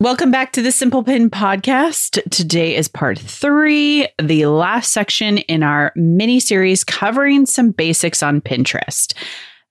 Welcome back to the Simple Pin podcast. Today is part three, the last section in our mini series covering some basics on Pinterest.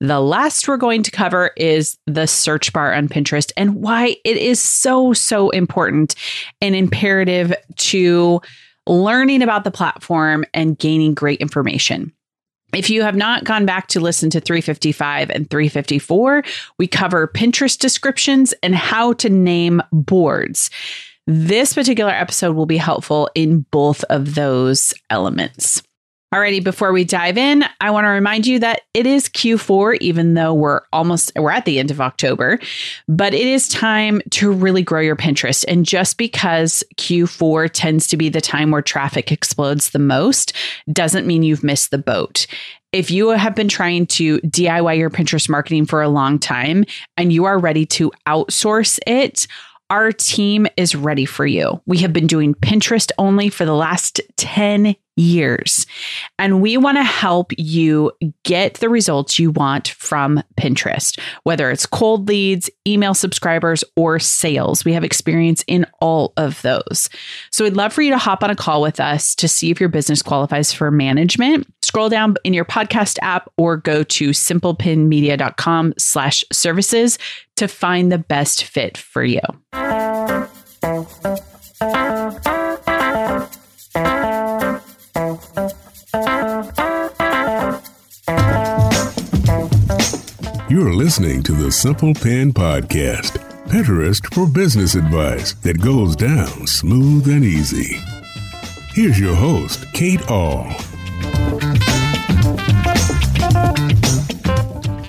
The last we're going to cover is the search bar on Pinterest and why it is so, so important and imperative to learning about the platform and gaining great information. If you have not gone back to listen to 355 and 354, we cover Pinterest descriptions and how to name boards. This particular episode will be helpful in both of those elements. Alrighty, before we dive in, I want to remind you that it is Q4, even though we're almost we're at the end of October, but it is time to really grow your Pinterest. And just because Q4 tends to be the time where traffic explodes the most, doesn't mean you've missed the boat. If you have been trying to DIY your Pinterest marketing for a long time and you are ready to outsource it, our team is ready for you. We have been doing Pinterest only for the last 10 years. And we want to help you get the results you want from Pinterest, whether it's cold leads, email subscribers, or sales. We have experience in all of those. So we'd love for you to hop on a call with us to see if your business qualifies for management. Scroll down in your podcast app or go to simplepinmedia.com slash services to find the best fit for you. You're listening to the Simple Pin Podcast, Pinterest for business advice that goes down smooth and easy. Here's your host, Kate Ahl.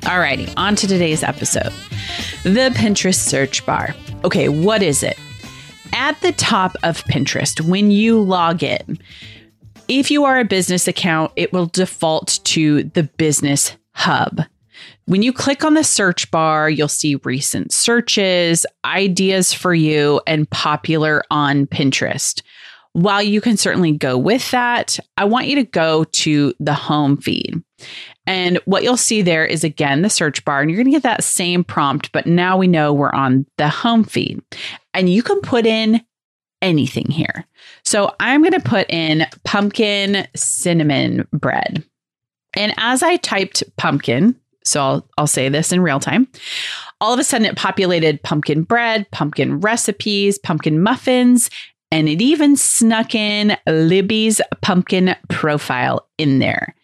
Alrighty, on to today's episode. The Pinterest search bar. Okay, what is it? At the top of Pinterest, when you log in, if you are a business account, it will default to the business hub. When you click on the search bar, you'll see recent searches, ideas for you, and popular on Pinterest. While you can certainly go with that, I want you to go to the home feed. And what you'll see there is again the search bar, and you're going to get that same prompt, but now we know we're on the home feed. And you can put in anything here. So I'm going to put in pumpkin cinnamon bread. And as I typed pumpkin, so I'll, I'll say this in real time. All of a sudden, it populated pumpkin bread, pumpkin recipes, pumpkin muffins, and it even snuck in Libby's pumpkin profile in there.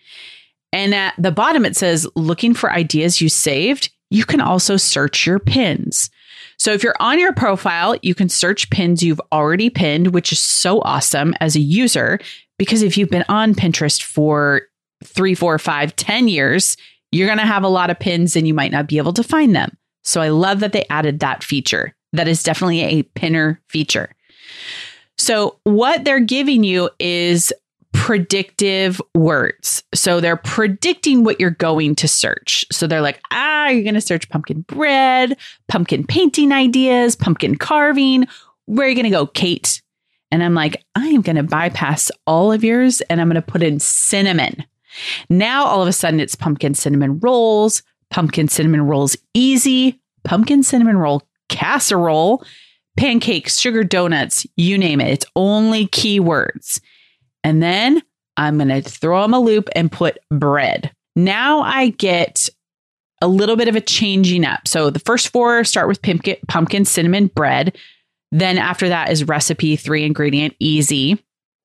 And at the bottom, it says, looking for ideas you saved. You can also search your pins. So if you're on your profile, you can search pins you've already pinned, which is so awesome as a user. Because if you've been on Pinterest for three, four, five, ten years, you're going to have a lot of pins and you might not be able to find them. So I love that they added that feature. That is definitely a pinner feature. So what they're giving you is predictive words. So they're predicting what you're going to search. So they're like, ah, you're going to search pumpkin bread, pumpkin painting ideas, pumpkin carving. Where are you going to go, Kate? And I'm like, I am going to bypass all of yours and I'm going to put in cinnamon. Now all of a sudden it's pumpkin cinnamon rolls, pumpkin cinnamon rolls easy, pumpkin cinnamon roll casserole, pancakes, sugar donuts, you name it. It's only keywords. And then I'm going to throw them a loop and put bread. Now I get a little bit of a changing up. So the first four start with pumpkin, pumpkin cinnamon bread. Then after that is recipe, three ingredient, easy.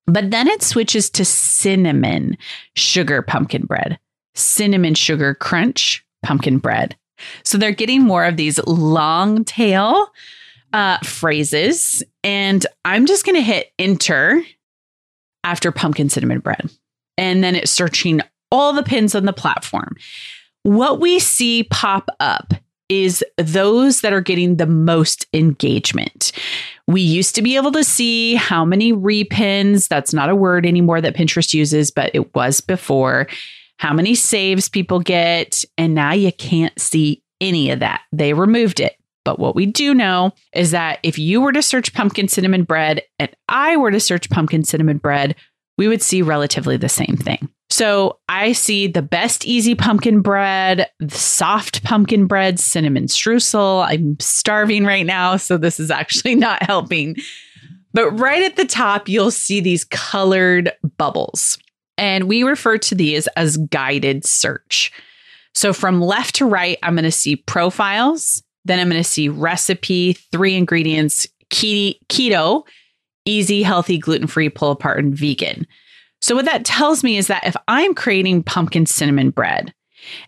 But then it switches to cinnamon sugar pumpkin bread, cinnamon sugar crunch pumpkin bread. So they're getting more of these long tail uh, phrases. And I'm just going to hit enter after pumpkin cinnamon bread. And then it's searching all the pins on the platform. What we see pop up is those that are getting the most engagement. We used to be able to see how many repins, that's not a word anymore that Pinterest uses, but it was before, how many saves people get. And now you can't see any of that. They removed it. But what we do know is that if you were to search pumpkin cinnamon bread and I were to search pumpkin cinnamon bread, we would see relatively the same thing. So I see the best easy pumpkin bread, soft pumpkin bread, cinnamon streusel. I'm starving right now, so this is actually not helping. But right at the top, you'll see these colored bubbles. And we refer to these as guided search. So from left to right, I'm going to see profiles. Then I'm going to see recipe, three ingredients, keto, easy, healthy, gluten free, pull apart, and vegan. So, what that tells me is that if I'm creating pumpkin cinnamon bread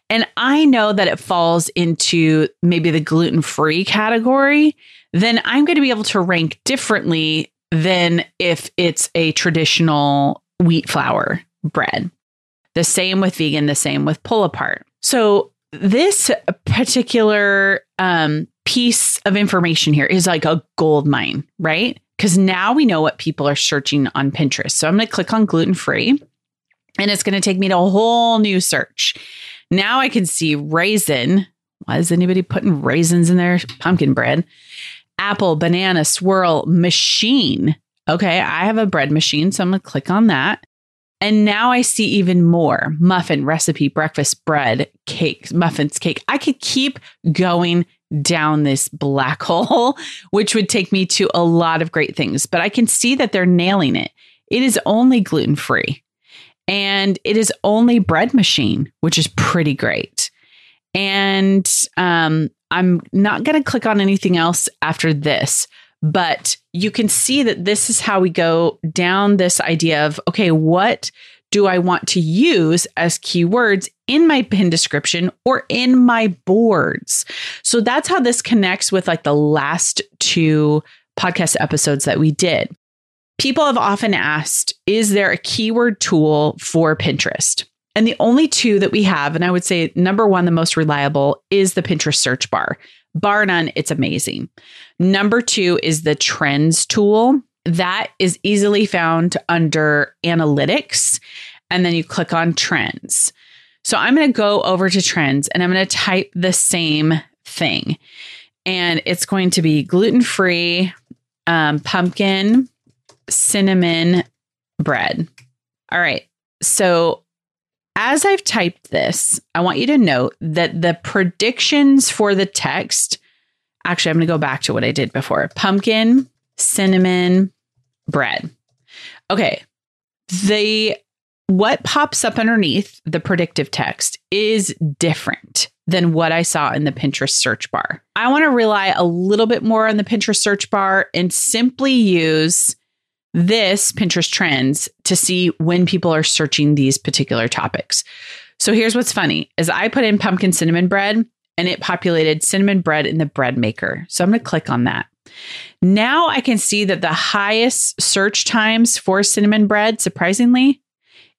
and I know that it falls into maybe the gluten free category, then I'm going to be able to rank differently than if it's a traditional wheat flour bread. The same with vegan, the same with pull apart. So, this particular um, piece of information here is like a gold mine, right? Because now we know what people are searching on Pinterest. So I'm going to click on gluten free and it's going to take me to a whole new search. Now I can see raisin. Why is anybody putting raisins in their pumpkin bread? Apple, banana, swirl, machine. Okay, I have a bread machine, so I'm going to click on that. And now I see even more muffin, recipe, breakfast, bread, cake, muffins, cake. I could keep going down this black hole, which would take me to a lot of great things. But I can see that they're nailing it. It is only gluten free and it is only bread machine, which is pretty great. And um, I'm not going to click on anything else after this, but you can see that this is how we go down this idea of okay, what do I want to use as keywords in my pin description or in my boards? So that's how this connects with like the last two podcast episodes that we did. People have often asked, is there a keyword tool for Pinterest? And the only two that we have, and I would say number one, the most reliable, is the Pinterest search bar. Bar none, it's amazing. Number two is the trends tool that is easily found under analytics. And then you click on trends. So I'm going to go over to trends and I'm going to type the same thing. And it's going to be gluten free um, pumpkin cinnamon bread. All right. So as I've typed this, I want you to note that the predictions for the text actually, I'm going to go back to what I did before pumpkin cinnamon bread. Okay. The what pops up underneath the predictive text is different than what I saw in the Pinterest search bar. I want to rely a little bit more on the Pinterest search bar and simply use this Pinterest trends to see when people are searching these particular topics. So here's what's funny is I put in pumpkin cinnamon bread and it populated cinnamon bread in the bread maker. So I'm going to click on that. Now I can see that the highest search times for cinnamon bread, surprisingly,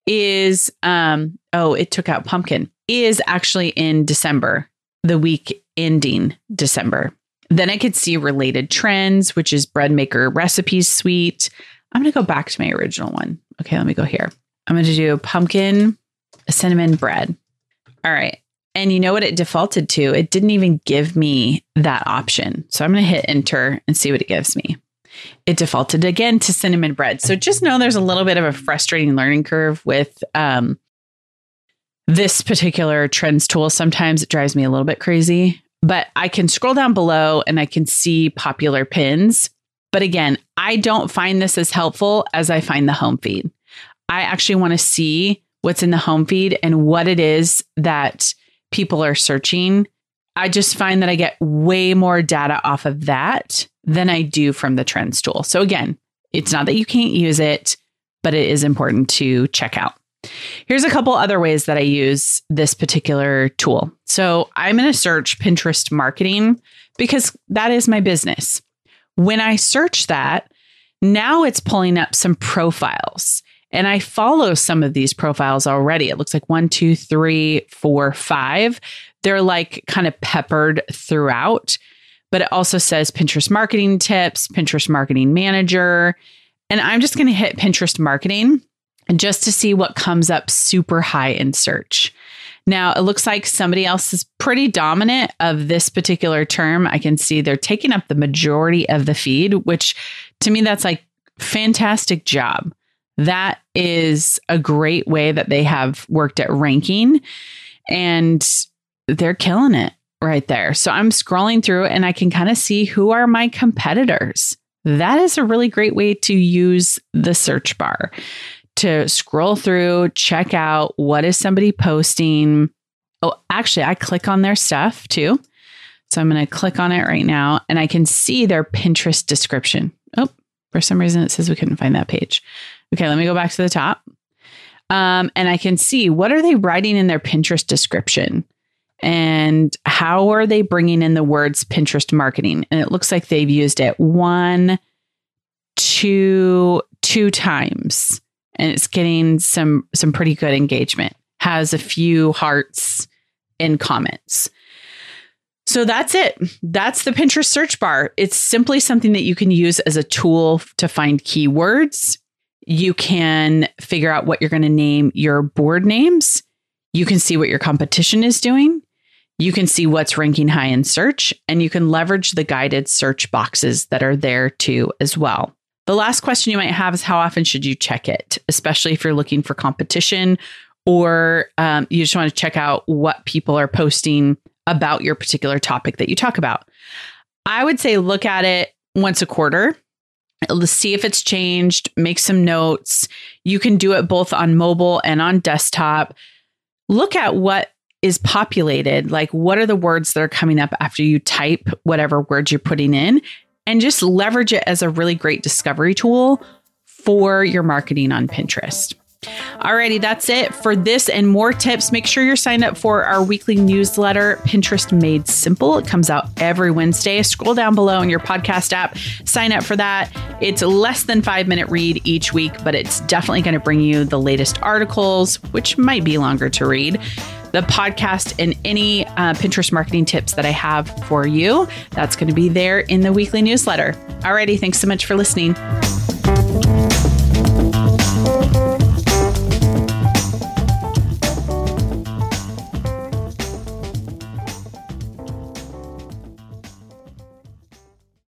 is um oh, it took out pumpkin, is actually in December, the week ending December. Then I could see related trends, which is bread maker recipes sweet. I'm going to go back to my original one. Okay, let me go here. I'm going to do pumpkin cinnamon bread. All right. And you know what it defaulted to? It didn't even give me that option. So I'm going to hit enter and see what it gives me. It defaulted again to cinnamon bread. So just know there's a little bit of a frustrating learning curve with um, this particular trends tool. Sometimes it drives me a little bit crazy, but I can scroll down below and I can see popular pins. But again, I don't find this as helpful as I find the home feed. I actually want to see what's in the home feed and what it is that people are searching, I just find that I get way more data off of that than I do from the trends tool. So again, it's not that you can't use it, but it is important to check out. Here's a couple other ways that I use this particular tool. So I'm going to search Pinterest marketing because that is my business. When I search that, now it's pulling up some profiles. And I follow some of these profiles already. It looks like one, two, three, four, five. They're like kind of peppered throughout, but it also says Pinterest marketing tips, Pinterest marketing manager. And I'm just going to hit Pinterest marketing just to see what comes up super high in search. Now, it looks like somebody else is pretty dominant of this particular term. I can see they're taking up the majority of the feed, which to me, that's like fantastic job That is a great way that they have worked at ranking and they're killing it right there. So I'm scrolling through and I can kind of see who are my competitors. That is a really great way to use the search bar to scroll through, check out what is somebody posting. Oh, actually, I click on their stuff too. So I'm going to click on it right now and I can see their Pinterest description. Oh, for some reason it says we couldn't find that page. Okay, let me go back to the top. Um, and I can see what are they writing in their Pinterest description and how are they bringing in the words Pinterest marketing? And it looks like they've used it one, two, two times, and it's getting some some pretty good engagement. Has a few hearts in comments. So that's it. That's the Pinterest search bar. It's simply something that you can use as a tool to find keywords. You can figure out what you're going to name your board names. You can see what your competition is doing. You can see what's ranking high in search, and you can leverage the guided search boxes that are there too, as well. The last question you might have is how often should you check it, especially if you're looking for competition or um, you just want to check out what people are posting about your particular topic that you talk about. I would say look at it once a quarter. See if it's changed, make some notes. You can do it both on mobile and on desktop. Look at what is populated, like what are the words that are coming up after you type whatever words you're putting in, and just leverage it as a really great discovery tool for your marketing on Pinterest. Alrighty, that's it for this and more tips. Make sure you're signed up for our weekly newsletter, Pinterest Made Simple. It comes out every Wednesday. Scroll down below in your podcast app, sign up for that. It's less than five minute read each week, but it's definitely going to bring you the latest articles, which might be longer to read the podcast and any uh, Pinterest marketing tips that I have for you. That's going to be there in the weekly newsletter. Alrighty, thanks so much for listening.